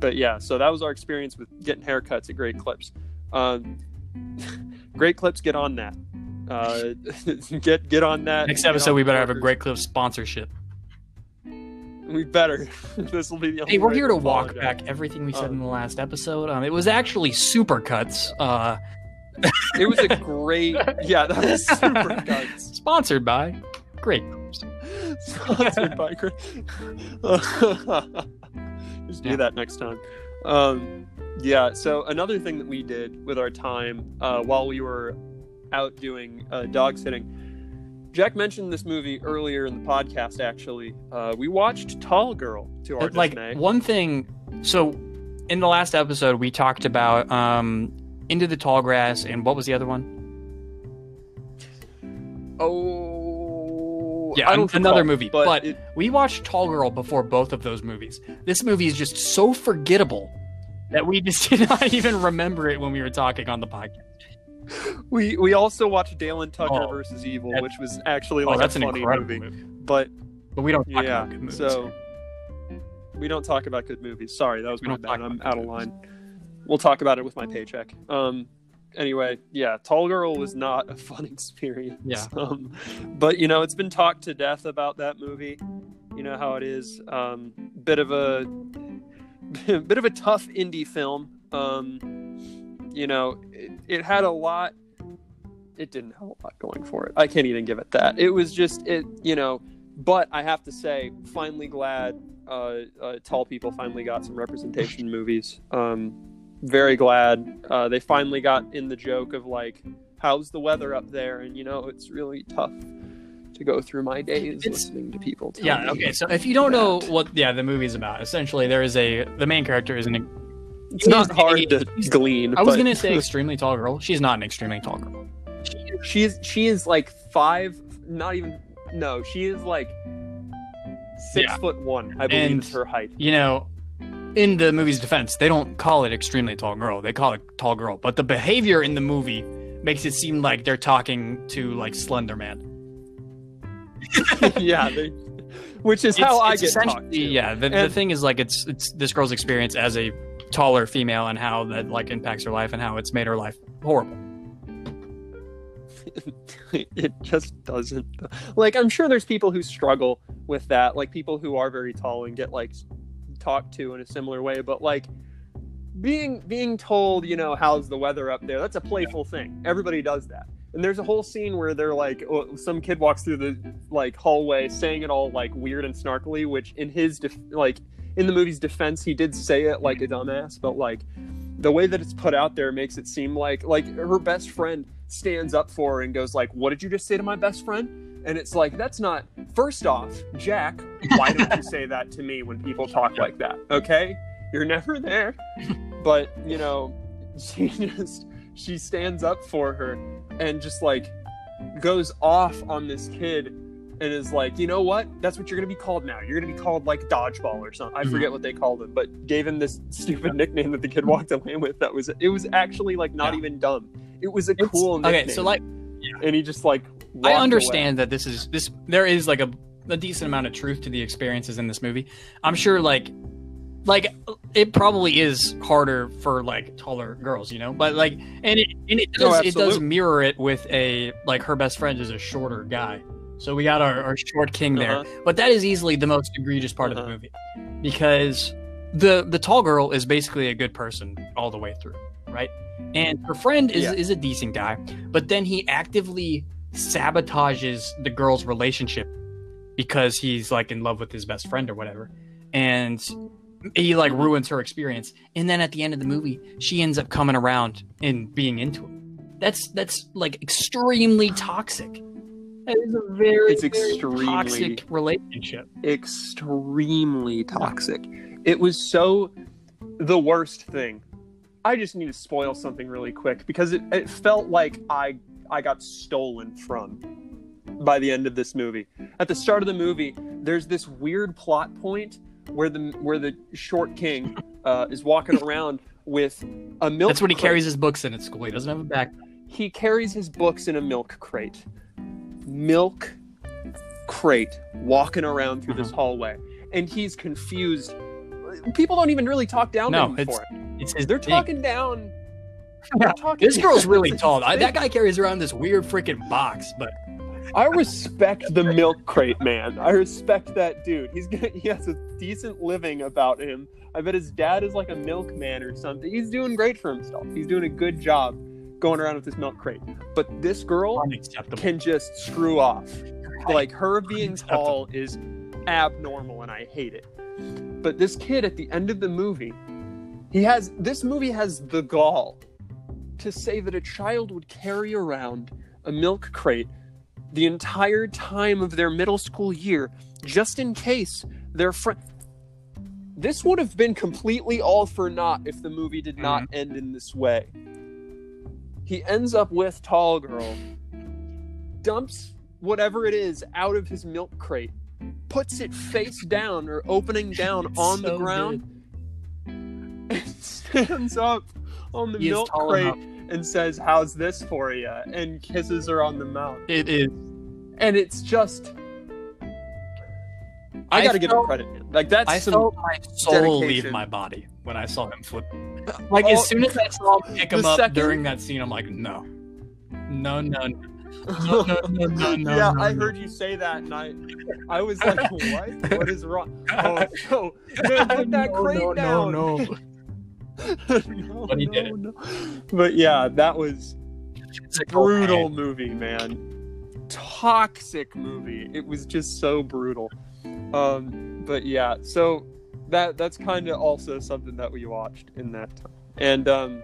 but yeah, so that was our experience with getting haircuts at Great Clips. Um, <laughs> Great Clips, get on that. Uh, <laughs> get get on that. Next episode, we better have a. Great Clip sponsorship. We better. <laughs> this will be the. Hey, we're here to walk apologize. back everything we said Um, in the last episode. Um, it was actually supercuts. Uh, <laughs> It was a great. Yeah, that was super guts. sponsored by Great Clips. Sponsored by Great. Just do Yeah. that next time. Um, yeah. So another thing that we did with our time uh, while we were out doing uh, dog sitting. Jack mentioned this movie earlier in the podcast. Actually, uh, we watched Tall Girl to our like dismay. one thing. So, in the last episode, we talked about um, Into the Tall Grass and what was the other one? Oh, Yeah, I don't another movie, but, but- it- We watched Tall Girl before both of those movies. This movie is just so forgettable that we just <laughs> did not even remember it when we were talking on the podcast. We we also watched Dale and Tucker Oh, versus Evil, which was actually Oh, like that's a an funny incredible movie. movie. But But we don't talk yeah, about good movies. so we don't talk about good movies. Sorry, that was We my bad. I'm out of line. We'll talk about it with my paycheck. Um. Anyway, yeah, Tall Girl was not a <laughs> fun experience. Yeah. Um, but you know, it's been talked to death about that movie. You know how it is. Um, bit of a <laughs> bit of a tough indie film. Um, you know, it, it had a lot. It didn't have a lot going for it. I can't even give it that. It was just it. You know, but I have to say, finally glad uh, uh, tall people finally got some representation in movies. Um, very glad uh, they finally got in the joke of like, how's the weather up there? And you know, it's really tough to go through my days It's- listening to people. Yeah, okay. So if you don't know what yeah the movie's about, essentially there is a the main character is an it's not he's- hard to glean. I was but gonna say <laughs> extremely tall girl. She's not an extremely tall girl. she is she is like five, not even no, she is like six Yeah. foot one. I believe And- is her height. You know, in the movie's defense, they don't call it extremely tall girl. They call it tall girl. But the behavior in the movie makes it seem like they're talking to like Slender Man. <laughs> yeah, they, which is how It's- I it's get talked to. Yeah, the, the thing is like it's it's this girl's experience as a taller female and how that like impacts her life and how it's made her life horrible. <laughs> it just doesn't like i'm sure there's people who struggle with that like people who are very tall and get like talked to in a similar way but like being being told you know how's the weather up there that's a playful thing everybody does that and there's a whole scene where they're like some kid walks through the like hallway saying it all like weird and snarkily which in his def- like in the movie's defense he did say it like a dumbass but like the way that it's put out there makes it seem like like her best friend stands up for her and goes like what did you just say to my best friend? And it's like that's not first off jack why don't you say that to me when people talk like that okay? You're never there. But you know she <laughs> just she stands up for her and just like goes off on this kid and is like you know what that's what you're gonna be called now you're gonna be called like dodgeball or something i Mhm. forget what they called him but gave him this stupid <laughs> nickname that the kid walked away with that was it was actually like not Yeah. even dumb it was a It's- cool nickname okay, so like and he just like I understand that this is this there is like a, a decent amount of truth to the experiences in this movie. I'm sure like like it probably is harder for like taller girls, you know, but like and it and it No, does it does mirror it with a like her best friend is a shorter guy. So we got our, our short king there. Uh-huh. But that is easily the most egregious part of Uh-huh. the movie. Because the the tall girl is basically a good person all the way through, right? And her friend is, Yeah. is a decent guy, but then he actively sabotages the girl's relationship because he's like in love with his best friend or whatever. And he like ruins her experience. And then at the end of the movie, she ends up coming around and being into him. That's that's like extremely toxic. It is a very, It's very toxic relationship. extremely toxic. It was so the worst thing. I just need to spoil something really quick because it, it felt like I I got stolen from by the end of this movie. At the start of the movie, there's this weird plot point where the where the short king uh, is walking <laughs> around with a milk. That's what he crate. carries his books in at school. He doesn't have a back. He carries his books in a milk crate. Milk crate walking around through this Uh-huh. hallway. And he's confused. People don't even really talk down No, to him it's- for it. It's his They're thing. talking down. <laughs> They're talking This <laughs> girl's really tall. I, that guy carries around this weird freaking box, but I respect the milk crate man. I respect that dude. He's gonna, he has a decent living about him. I bet his dad is like a milkman or something. He's doing great for himself. He's doing a good job going around with this milk crate. But this girl can just screw off. <laughs> Like her being tall is abnormal and I hate it. But this kid at the end of the movie, he has this movie has the gall to say that a child would carry around a milk crate the entire time of their middle school year just in case their friend this would have been completely all for naught if the movie did not mm-hmm. end in this way. He ends up with Tall Girl, dumps whatever it is out of his milk crate, puts it face down or opening down It's on the so ground, <laughs> and stands up on the He milk crate enough. and says, How's this for you? and kisses her on the mouth. It is. And it's just. I, I gotta felt, give him credit. Like that's I some felt my soul dedication. leave my body when I saw him flip. Like as oh, soon as I saw him pick him up second... during that scene, I'm like, no, no, no, no. No, no, no, no, no, <laughs> yeah, no, I heard you say that, and I, I was like, "What? What is wrong?" <laughs> Oh, no, man, <laughs> put that no, crate no, down. No, no, no. but he did it. But yeah, that was a brutal movie, man. Toxic movie. It was just so brutal. Um, but yeah, so that that's kind of also something that we watched in that time. And um,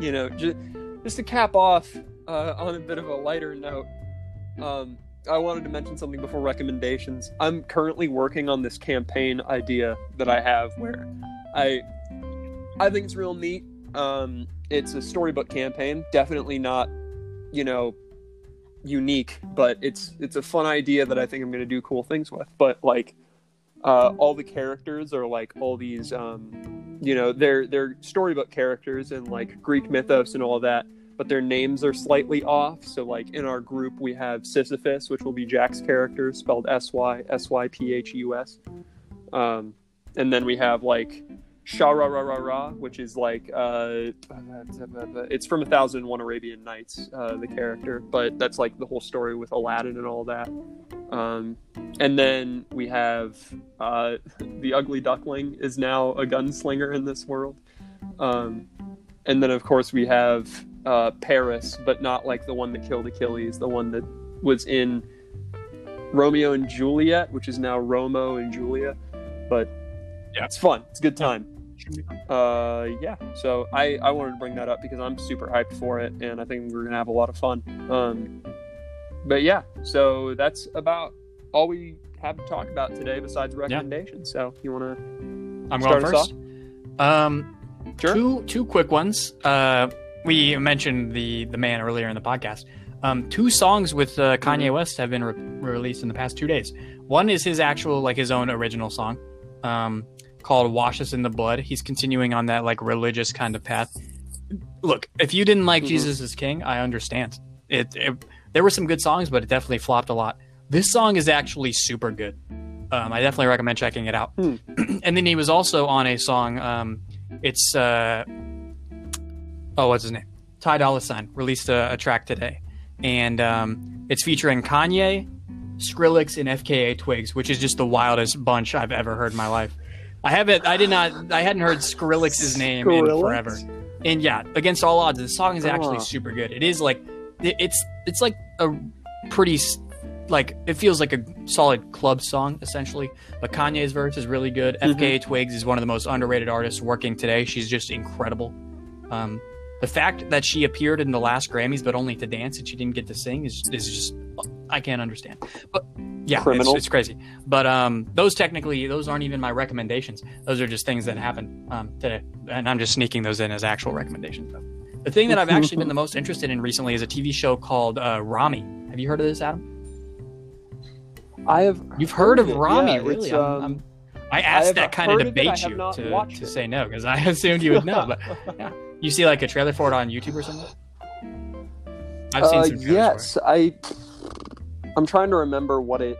you know, just just to cap off uh, on a bit of a lighter note, um, I wanted to mention something before recommendations. I'm currently working on this campaign idea that I have where I I think it's real neat. Um, it's a storybook campaign, definitely not, you know, unique, but it's it's a fun idea that I think I'm going to do cool things with. But like, uh, all the characters are like all these, um, you know, they're they're storybook characters and like Greek mythos and all that, but their names are slightly off. So like in our group we have Sisyphus, which will be Jack's character, spelled S Y S Y P H U S, um, and then we have like Sha-ra-ra-ra-ra, which is like uh, it's from A Thousand and One Arabian Nights, uh, the character, but that's like the whole story with Aladdin and all that. Um, and then we have uh, the Ugly Duckling is now a gunslinger in this world. Um, and then of course we have uh, Paris, but not like the one that killed Achilles, the one that was in Romeo and Juliet, which is now Romo and Julia. But Yeah. it's fun. It's a good time. Uh, yeah. So I I wanted to bring that up because I'm super hyped for it, and I think we're gonna have a lot of fun. Um, but yeah. So that's about all we have to talk about today, besides recommendations. So you wanna? I'm going first. Um, Sure. two two quick ones. Uh, we mentioned the the man earlier in the podcast. Um, two songs with uh, Kanye West have been re- released in the past two days. One is his actual like his own original song, um, called "Wash Us in the Blood." He's continuing on that like religious kind of path. Look, if you didn't like Mhm. Jesus is King, I understand. It, it there were some good songs, but it definitely flopped a lot. This song is actually super good. Um, I definitely recommend checking it out. Hmm. <clears throat> and then he was also on a song. Um, it's uh, oh, what's his name? Ty Dolla Sign released a, a track today, and um, it's featuring Kanye, Skrillex, and FKA Twigs, which is just the wildest bunch I've ever heard in my life. I haven't, I did not, I hadn't heard Skrillex's name in forever. And yeah, against all odds, the song is actually super good. It is like, it, it's it's like a pretty, like it feels like a solid club song essentially. But Kanye's verse is really good. Mhm. FKA Twigs is one of the most underrated artists working today. She's just incredible. Um, the fact that she appeared in the last Grammys but only to dance and she didn't get to sing is, is just I can't understand. But yeah, it's, Criminal. it's crazy. But um, those technically, those aren't even my recommendations. Those are just things that happened um, today, and I'm just sneaking those in as actual recommendations. Though. The thing that I've actually been the most interested in recently is a TV show called uh, Ramy. Have you heard of this, Adam? I have. You've heard of it, Ramy, yeah, really? I'm- um, I'm- I asked that kind of heard of debate you to, to say no because I <laughs> assumed you would know. But <laughs> yeah. you see like a trailer for it on YouTube or something. I've seen Uh, some trailers yes, I. I'm trying to remember what it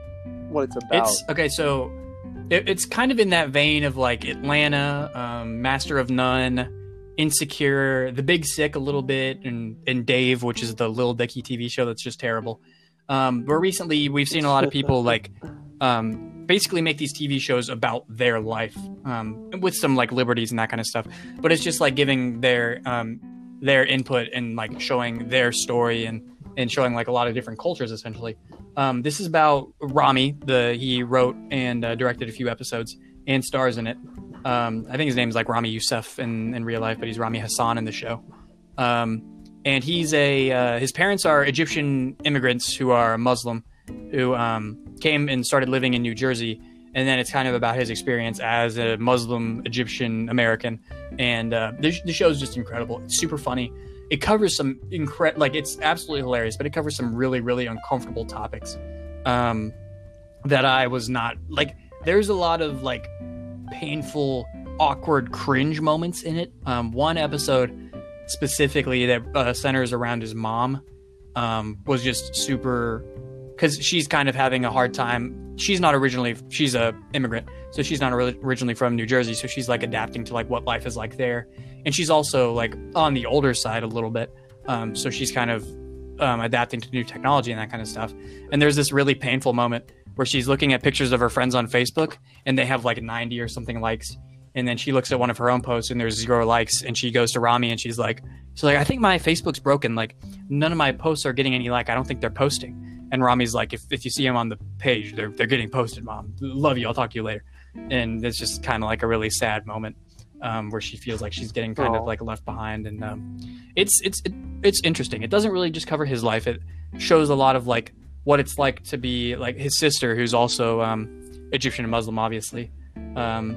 what it's about. It's okay. So it, it's kind of in that vein of like Atlanta, um, Master of None, Insecure, The Big Sick a little bit, and and Dave, which is the Lil Dicky TV show that's just terrible. Um, but recently, we've seen a lot of people <laughs> like um, basically make these TV shows about their life um, with some like liberties and that kind of stuff. But it's just like giving their um, their input and like showing their story and and showing like a lot of different cultures essentially. Um, this is about Ramy. The he wrote and uh, directed a few episodes and stars in it. Um, I think his name is like Ramy Youssef in, in real life, but he's Ramy Hassan in the show. Um, and he's a uh, his parents are Egyptian immigrants who are Muslim, who um, came and started living in New Jersey. And then it's kind of about his experience as a Muslim Egyptian American. And uh, the, the show is just incredible. It's super funny. It covers some incredible, like it's absolutely hilarious, but it covers some really, really uncomfortable topics um, that I was not like. There's a lot of like painful, awkward, cringe moments in it. Um, one episode specifically that uh, centers around his mom um, was just super because she's kind of having a hard time. She's not originally she's a immigrant, so she's not originally from New Jersey. So she's like adapting to like what life is like there, and she's also like on the older side a little bit. Um, so she's kind of um, adapting to new technology and that kind of stuff. And there's this really painful moment where she's looking at pictures of her friends on Facebook, and they have like 90 or something likes. And then she looks at one of her own posts, and there's zero likes. And she goes to Ramy, and she's like, "She's like, I think my Facebook's broken. Like, none of my posts are getting any like. I don't think they're posting." And Ramy's like, if, if you see them on the page, they're, they're getting posted, mom. Love you. I'll talk to you later. And it's just kind of like a really sad moment um, where she feels like she's getting kind of like left behind. And um, it's, it's, it, it's interesting. It doesn't really just cover his life. It shows a lot of like what it's like to be like his sister, who's also um, Egyptian and Muslim, obviously. Um,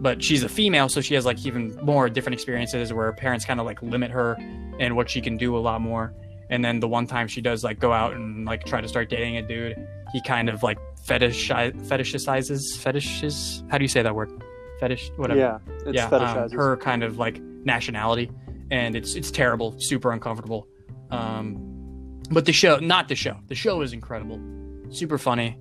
but she's a female, so she has like even more different experiences where her parents kind of like limit her and what she can do a lot more. And then the one time she does like go out and like try to start dating a dude, he kind of like fetish fetishizes fetishes. How do you say that word? Fetish, whatever. Yeah, it's yeah, um, her kind of like nationality, and it's it's terrible, super uncomfortable. Um, but the show, not the show. The show is incredible, super funny,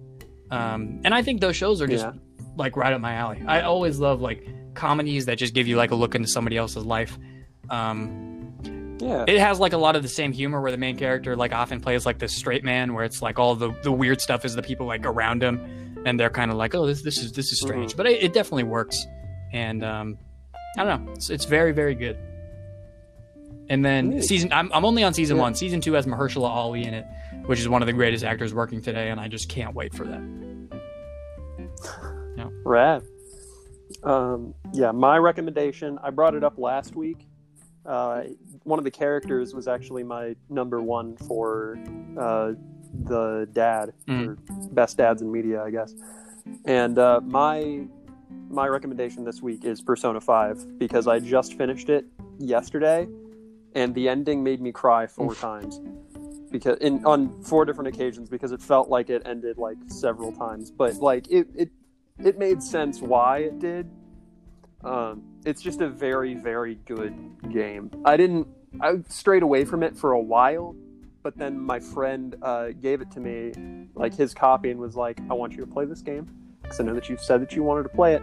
um, and I think those shows are just Yeah. like right up my alley. I always love like comedies that just give you like a look into somebody else's life. Um, yeah. it has like a lot of the same humor where the main character like often plays like this straight man where it's like all the the weird stuff is the people like around him and they're kind of like oh this this is this is strange Mhm. but it, it definitely works and um i don't know it's, it's very very good and then season I'm, I'm only on season Yeah. one season two has mahershala ali in it which is one of the greatest actors working today and i just can't wait for that Yeah. Rad. Um, yeah, my recommendation. I brought it up last week. Uh, one of the characters was actually my number one for uh, the dad, Mm. or best dads in media, I guess. And uh, my my recommendation this week is Persona Five because I just finished it yesterday, and the ending made me cry four times because in on four different occasions because it felt like it ended like several times, but like it it it made sense why it did. Um, it's just a very very good game. I didn't I strayed away from it for a while, but then my friend uh, gave it to me, like his copy, and was like, "I want you to play this game because I know that you said that you wanted to play it,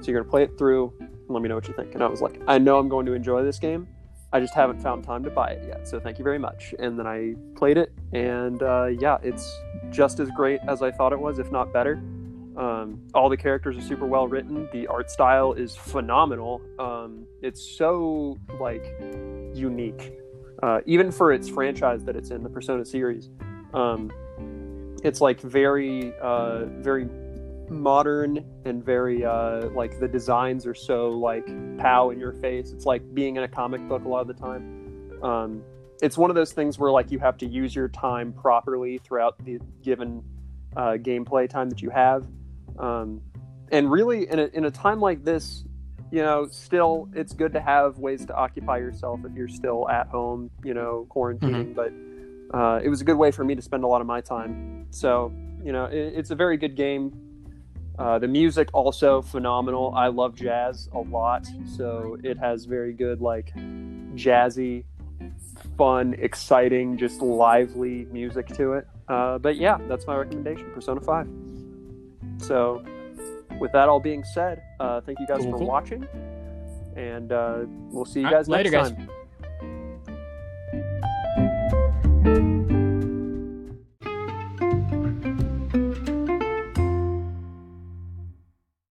so you're gonna play it through and let me know what you think." And I was like, "I know I'm going to enjoy this game." I just haven't found time to buy it yet, so thank you very much. And then I played it, and uh, yeah, it's just as great as I thought it was, if not better. Um, all the characters are super well written. The art style is phenomenal. Um, it's so like unique, uh, even for its franchise that it's in, the Persona series. Um, it's like very, uh, very modern and very uh, like the designs are so like pow in your face. It's like being in a comic book a lot of the time. Um, it's one of those things where like you have to use your time properly throughout the given uh, gameplay time that you have. Um, and really, in a, in a time like this, you know, still it's good to have ways to occupy yourself if you're still at home, you know, quarantining. But uh, it was a good way for me to spend a lot of my time. So, you know, it, it's a very good game. Uh, the music also phenomenal. I love jazz a lot, so it has very good like jazzy, fun, exciting, just lively music to it. Uh, but yeah, that's my recommendation, Persona Five. So, with that all being said, uh, thank you guys Cool, for cool. watching, and uh, we'll see you guys later, next guys. time.